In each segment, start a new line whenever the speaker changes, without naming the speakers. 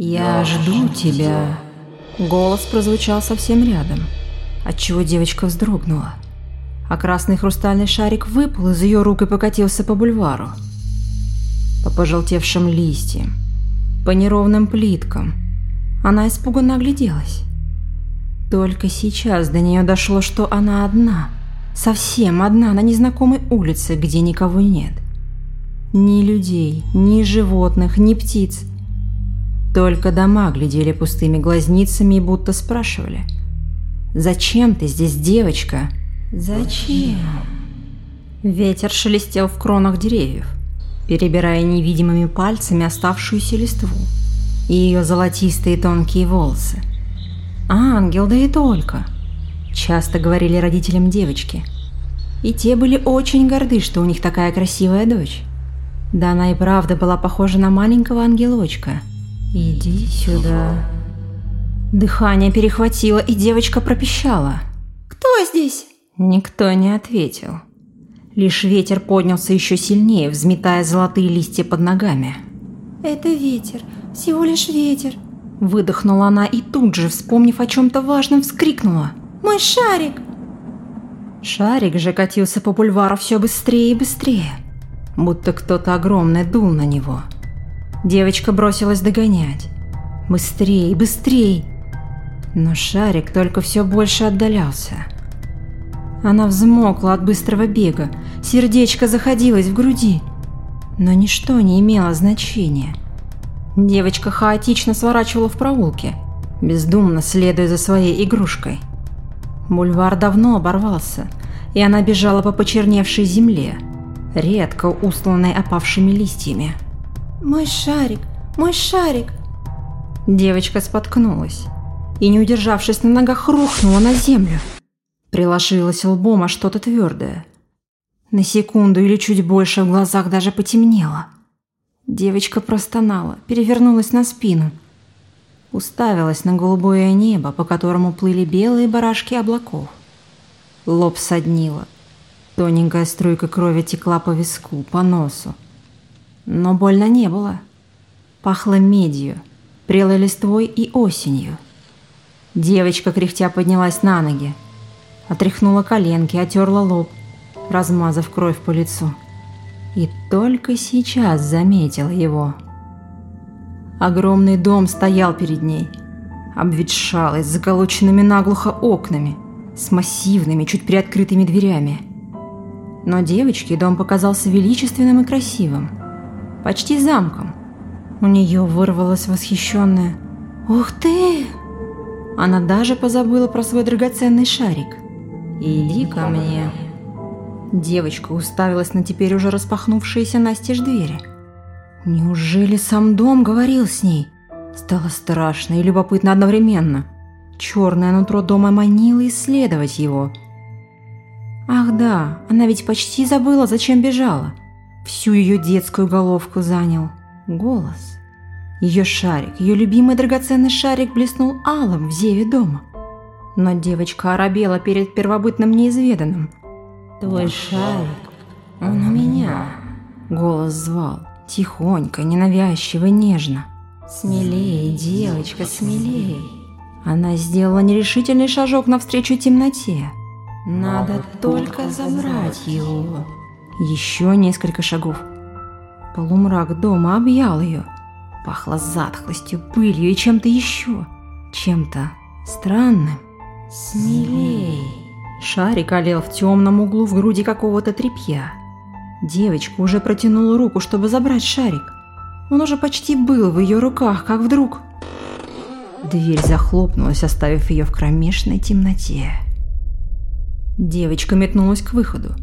«Я жду тебя». Голос прозвучал совсем рядом, отчего девочка вздрогнула, а красный хрустальный шарик выпал из ее рук и покатился по бульвару. По пожелтевшим листьям, по неровным плиткам. Она испуганно огляделась. Только сейчас до нее дошло, что она одна, совсем одна на незнакомой улице, где никого нет. Ни людей, ни животных, ни птиц – только дома глядели пустыми глазницами и будто спрашивали. «Зачем ты здесь, девочка?» «Зачем?» Ветер шелестел в кронах деревьев, перебирая невидимыми пальцами оставшуюся листву и ее золотистые тонкие волосы. «Ангел, да и только!» Часто говорили родителям девочки. И те были очень горды, что у них такая красивая дочь. Да она и правда была похожа на маленького ангелочка – «Иди сюда». Дыхание перехватило, и девочка пропищала.
«Кто здесь?»
Никто не ответил. Лишь ветер поднялся еще сильнее, взметая золотые листья под ногами.
«Это ветер, всего лишь ветер»,
Выдохнула она и тут же, вспомнив о чем-то важном, вскрикнула.
«Мой шарик!»
Шарик же катился по бульвару все быстрее и быстрее, будто кто-то огромный дул на него. Девочка бросилась догонять. Быстрей, быстрей! Но шарик только все больше отдалялся. Она взмокла от быстрого бега, сердечко заходилось в груди. Но ничто не имело значения. Девочка хаотично сворачивала в проулке, бездумно следуя за своей игрушкой. Бульвар давно оборвался, и она бежала по почерневшей земле, редко устланной опавшими листьями.
Мой шарик, мой шарик.
Девочка споткнулась и, не удержавшись на ногах, рухнула на землю. Приложилась лбом о что-то твердое. На секунду или чуть больше в глазах даже потемнело. Девочка простонала, перевернулась на спину. Уставилась на голубое небо, по которому плыли белые барашки облаков. Лоб соднило. Тоненькая струйка крови текла по виску, по носу. Но больно не было. Пахло медью, прелой листвой и осенью. Девочка кряхтя поднялась на ноги. Отряхнула коленки, отерла лоб, размазав кровь по лицу. И только сейчас заметила его. Огромный дом стоял перед ней, обветшалый, с заколоченными наглухо окнами, с массивными, чуть приоткрытыми дверями. Но девочке дом показался величественным и красивым – почти замком. У нее вырвалось восхищенное «Ух ты!». Она даже позабыла про свой драгоценный шарик. «Иди ко мне». Девочка уставилась на теперь уже распахнувшиеся настежь двери. Неужели сам дом говорил с ней? Стало страшно и любопытно одновременно. Черное нутро дома манило исследовать его. Ах да, она ведь почти забыла, зачем бежала. Всю ее детскую головку занял голос. Ее шарик, ее любимый драгоценный шарик блеснул алым в зеве дома. Но девочка оробела перед первобытным неизведанным. «Твой шарик, он у меня!» Голос звал, тихонько, ненавязчиво, нежно. «Смелее, девочка, смелее!» Она сделала нерешительный шажок навстречу темноте. «Надо только забрать его!» Еще несколько шагов. Полумрак дома объял ее. Пахло затхлостью, пылью и чем-то еще. Чем-то странным. «Смелей!» Шарик олел в темном углу в груди какого-то тряпья. Девочка уже протянула руку, чтобы забрать шарик. Он уже почти был в ее руках, как вдруг... Дверь захлопнулась, оставив ее в кромешной темноте. Девочка метнулась к выходу.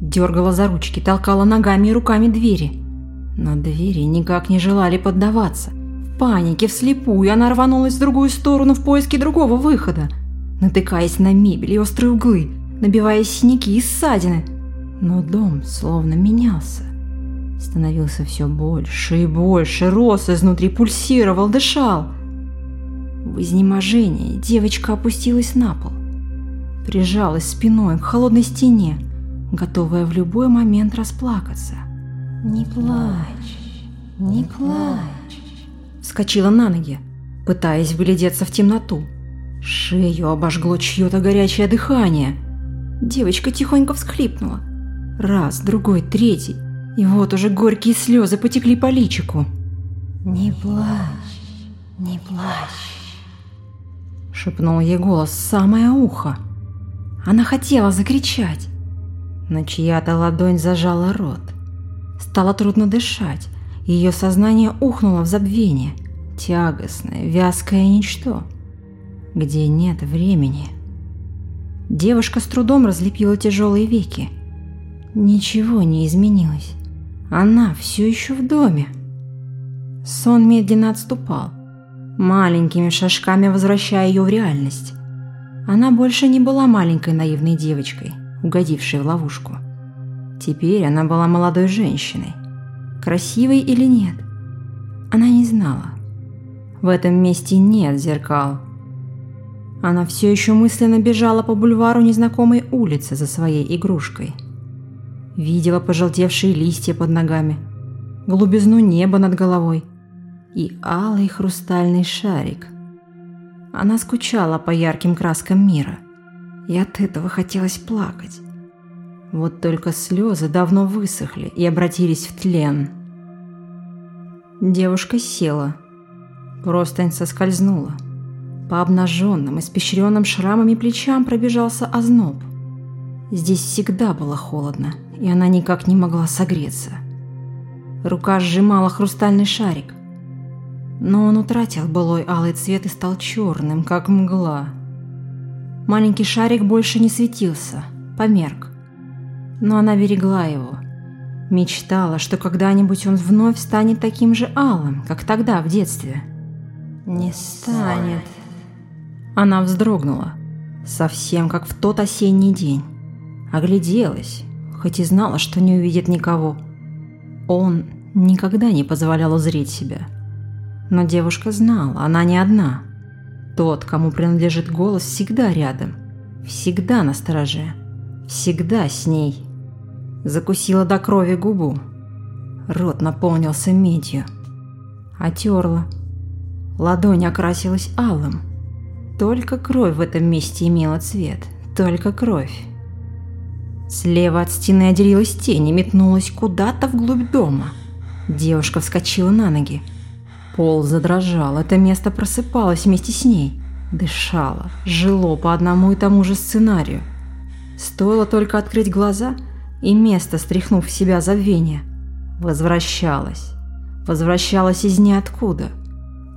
Дергала за ручки, толкала ногами и руками двери. Но двери никак не желали поддаваться. В панике, вслепую, она рванулась в другую сторону в поиске другого выхода, натыкаясь на мебель и острые углы, набивая синяки и ссадины. Но дом словно менялся. Становился все больше и больше, рос изнутри, пульсировал, дышал. В изнеможении девочка опустилась на пол. Прижалась спиной к холодной стене, готовая в любой момент расплакаться. «Не плачь, не плачь!» вскочила на ноги, пытаясь вглядеться в темноту. Шею обожгло чье-то горячее дыхание. Девочка тихонько всхлипнула. Раз, другой, третий. И вот уже горькие слезы потекли по личику.
«Не плачь, не плачь», —
шепнул ей голос в самое ухо. Она хотела закричать, но чья-то ладонь зажала рот. Стало трудно дышать, ее сознание ухнуло в забвение, тягостное, вязкое ничто, где нет времени. Девушка с трудом разлепила тяжелые веки. Ничего не изменилось. Она все еще в доме. Сон медленно отступал, маленькими шажками возвращая ее в реальность. Она больше не была маленькой наивной девочкой, угодившей в ловушку. Теперь она была молодой женщиной. Красивой или нет? Она не знала. В этом месте нет зеркал. Она все еще мысленно бежала по бульвару незнакомой улицы за своей игрушкой – видела пожелтевшие листья под ногами, голубизну неба над головой и алый хрустальный шарик. Она скучала по ярким краскам мира, и от этого хотелось плакать. Вот только слезы давно высохли и обратились в тлен. Девушка села, простынь соскользнула. По обнаженным, испещренным шрамами плечам пробежался озноб. Здесь всегда было холодно, и она никак не могла согреться. Рука сжимала хрустальный шарик, но он утратил былой алый цвет и стал черным, как мгла. Маленький шарик больше не светился, померк, но она берегла его. Мечтала, что когда-нибудь он вновь станет таким же алым, как тогда, в детстве.
Не станет.
Она вздрогнула, совсем как в тот осенний день. Огляделась, хоть и знала, что не увидит никого. Он никогда не позволял узреть себя. Но девушка знала, она не одна. Тот, кому принадлежит голос, всегда рядом, всегда на стороже, всегда с ней. Закусила до крови губу. Рот наполнился медью. Отерла. Ладонь окрасилась алым. Только кровь в этом месте имела цвет. Только кровь. Слева от стены отделилась тень и метнулась куда-то вглубь дома. Девушка вскочила на ноги. Пол задрожал, это место просыпалось вместе с ней. Дышало, жило по одному и тому же сценарию. Стоило только открыть глаза, и место, стряхнув в себя забвение, возвращалось. Возвращалось из ниоткуда.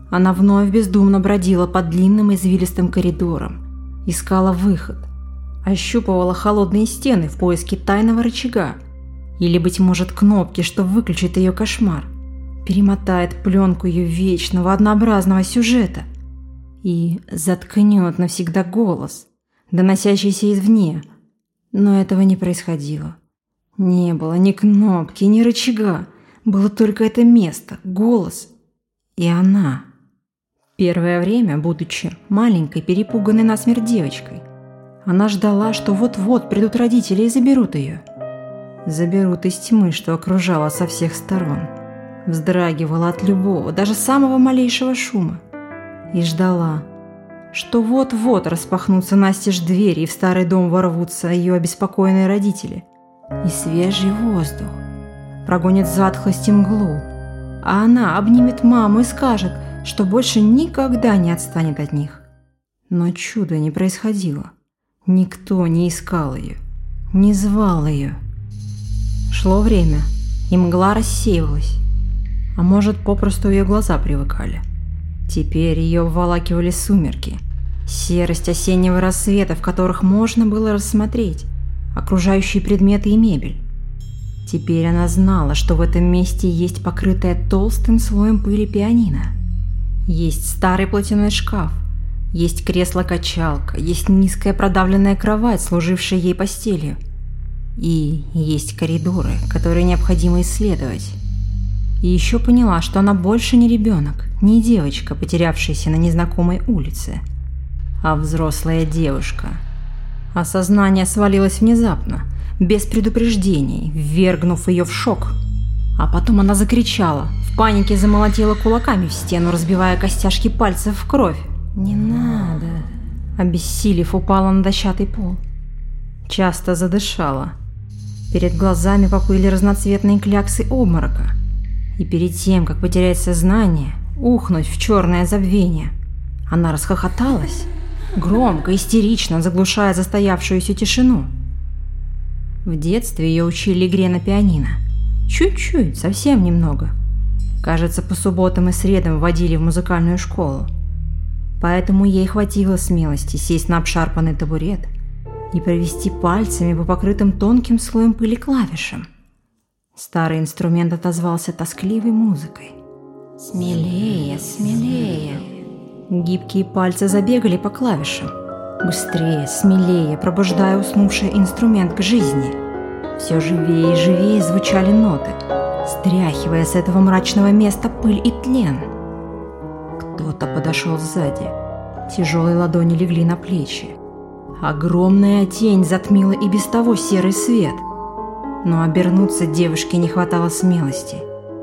Она вновь бездумно бродила по длинным извилистым коридорам, искала выход – ощупывала холодные стены в поиске тайного рычага. Или, быть может, кнопки, что выключит ее кошмар. Перемотает пленку ее вечного, однообразного сюжета. И заткнет навсегда голос, доносящийся извне. Но этого не происходило. Не было ни кнопки, ни рычага. Было только это место, голос и она. Первое время, будучи маленькой, перепуганной насмерть девочкой – она ждала, что вот-вот придут родители и заберут ее. Заберут из тьмы, что окружала со всех сторон. Вздрагивала от любого, даже самого малейшего шума. И ждала, что вот-вот распахнутся настежь двери, и в старый дом ворвутся ее обеспокоенные родители. И свежий воздух прогонит затхлость и мглу. А она обнимет маму и скажет, что больше никогда не отстанет от них. Но чуда не происходило. Никто не искал ее, не звал ее. Шло время, и мгла рассеивалась. А может, попросту ее глаза привыкали. Теперь ее обволакивали сумерки, серость осеннего рассвета, в которых можно было рассмотреть окружающие предметы и мебель. Теперь она знала, что в этом месте есть покрытая толстым слоем пыли пианино. Есть старый платяной шкаф, есть кресло-качалка, есть низкая продавленная кровать, служившая ей постелью. И есть коридоры, которые необходимо исследовать. И еще поняла, что она больше не ребенок, не девочка, потерявшаяся на незнакомой улице, а взрослая девушка. Осознание свалилось внезапно, без предупреждений, ввергнув ее в шок. А потом она закричала, в панике замолотила кулаками в стену, разбивая костяшки пальцев в кровь.
Не надо.
Обессилев, упала на дощатый пол. Часто задышала. Перед глазами поплыли разноцветные кляксы обморока. И перед тем, как потерять сознание, ухнуть в черное забвение, она расхохоталась, громко, истерично заглушая застоявшуюся тишину. В детстве ее учили игре на пианино. Чуть-чуть, совсем немного. Кажется, по субботам и средам водили в музыкальную школу. Поэтому ей хватило смелости сесть на обшарпанный табурет и провести пальцами по покрытым тонким слоем пыли клавишам. Старый инструмент отозвался тоскливой музыкой.
Смелее, смелее.
Гибкие пальцы забегали по клавишам. Быстрее, смелее, пробуждая уснувший инструмент к жизни. Все живее и живее звучали ноты, стряхивая с этого мрачного места пыль и тлен. Кто-то подошел сзади. Тяжелые ладони легли на плечи. Огромная тень затмила и без того серый свет. Но обернуться девушке не хватало смелости.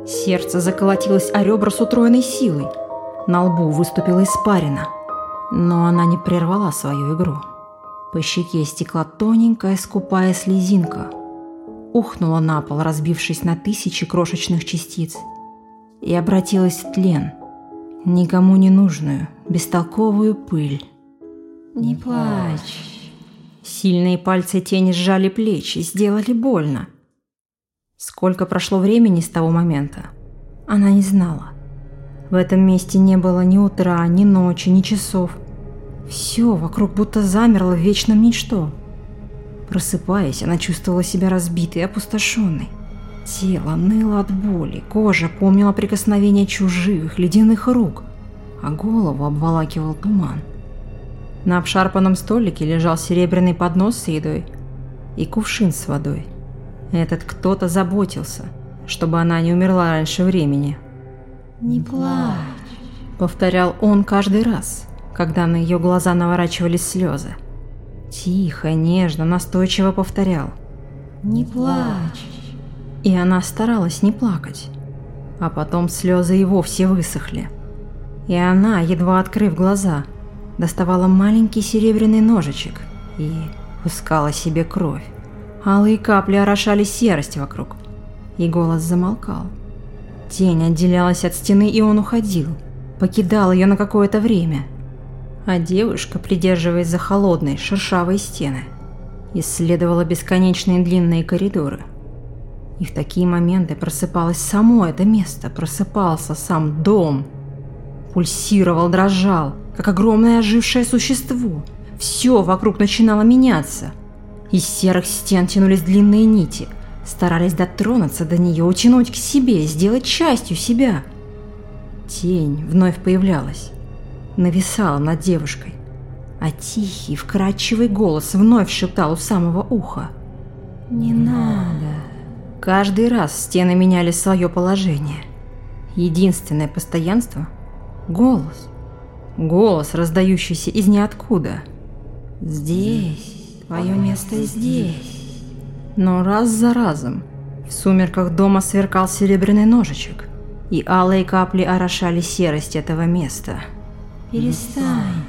Сердце заколотилось о ребра с утроенной силой. На лбу выступила испарина. Но она не прервала свою игру. По щеке стекла тоненькая скупая слезинка. Ухнула на пол, разбившись на тысячи крошечных частиц. И обратилась в тлен. Никому не нужную, бестолковую пыль.
Не плачь.
Сильные пальцы тени сжали плечи, сделали больно. Сколько прошло времени с того момента, она не знала. В этом месте не было ни утра, ни ночи, ни часов. Все вокруг будто замерло в вечном ничто. Просыпаясь, она чувствовала себя разбитой и опустошенной. Тело ныло от боли, кожа помнила прикосновение чужих, ледяных рук, а голову обволакивал туман. На обшарпанном столике лежал серебряный поднос с едой и кувшин с водой. Этот кто-то заботился, чтобы она не умерла раньше времени.
Не плачь.
Повторял он каждый раз, когда на ее глаза наворачивались слезы. Тихо, нежно, настойчиво повторял.
Не плачь.
И она старалась не плакать. А потом слезы и вовсе высохли. И она, едва открыв глаза, доставала маленький серебряный ножичек и пускала себе кровь. Алые капли орошали серость вокруг, и голос замолкал. Тень отделялась от стены, и он уходил, покидал ее на какое-то время. А девушка, придерживаясь за холодные, шершавые стены, исследовала бесконечные длинные коридоры. И в такие моменты просыпалось само это место, просыпался сам дом. Пульсировал, дрожал, как огромное ожившее существо. Все вокруг начинало меняться. Из серых стен тянулись длинные нити, старались дотронуться до нее, утянуть к себе, сделать частью себя. Тень вновь появлялась, нависала над девушкой, а тихий, вкрадчивый голос вновь шептал у самого уха.
Не надо.
Каждый раз стены меняли свое положение. Единственное постоянство – голос. Голос, раздающийся из ниоткуда.
Здесь, твое место здесь.
Но раз за разом в сумерках дома сверкал серебряный ножичек, и алые капли орошали серость этого места.
Перестань,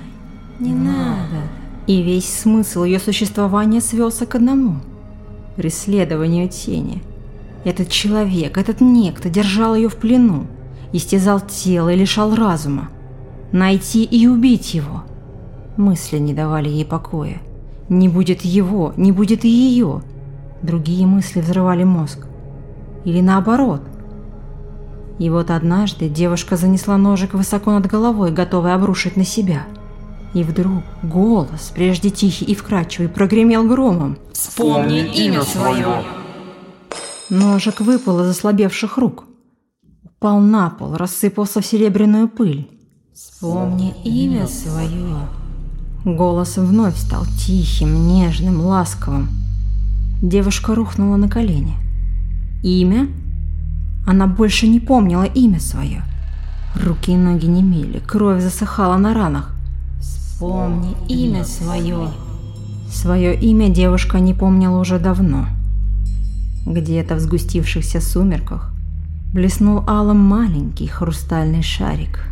не надо.
И весь смысл ее существования свелся к одному – преследованию тени. Этот человек, этот некто держал ее в плену, истязал тело и лишал разума – найти и убить его. Мысли не давали ей покоя. Не будет его, не будет и ее. Другие мысли взрывали мозг. Или наоборот. И вот однажды девушка занесла ножик высоко над головой, готовая обрушить на себя. И вдруг голос, прежде тихий и вкрадчивый, прогремел громом.
«Вспомни имя свое!»
Ножик выпал из ослабевших рук. Упал на пол, рассыпался в серебряную пыль.
Вспомни имя свое.
Голос вновь стал тихим, нежным, ласковым. Девушка рухнула на колени. Имя? Она больше не помнила имя свое. Руки и ноги немели, кровь засыхала на ранах.
Вспомни имя свое.
Свое имя девушка не помнила уже давно. Где-то в сгустившихся сумерках блеснул алым маленький хрустальный шарик.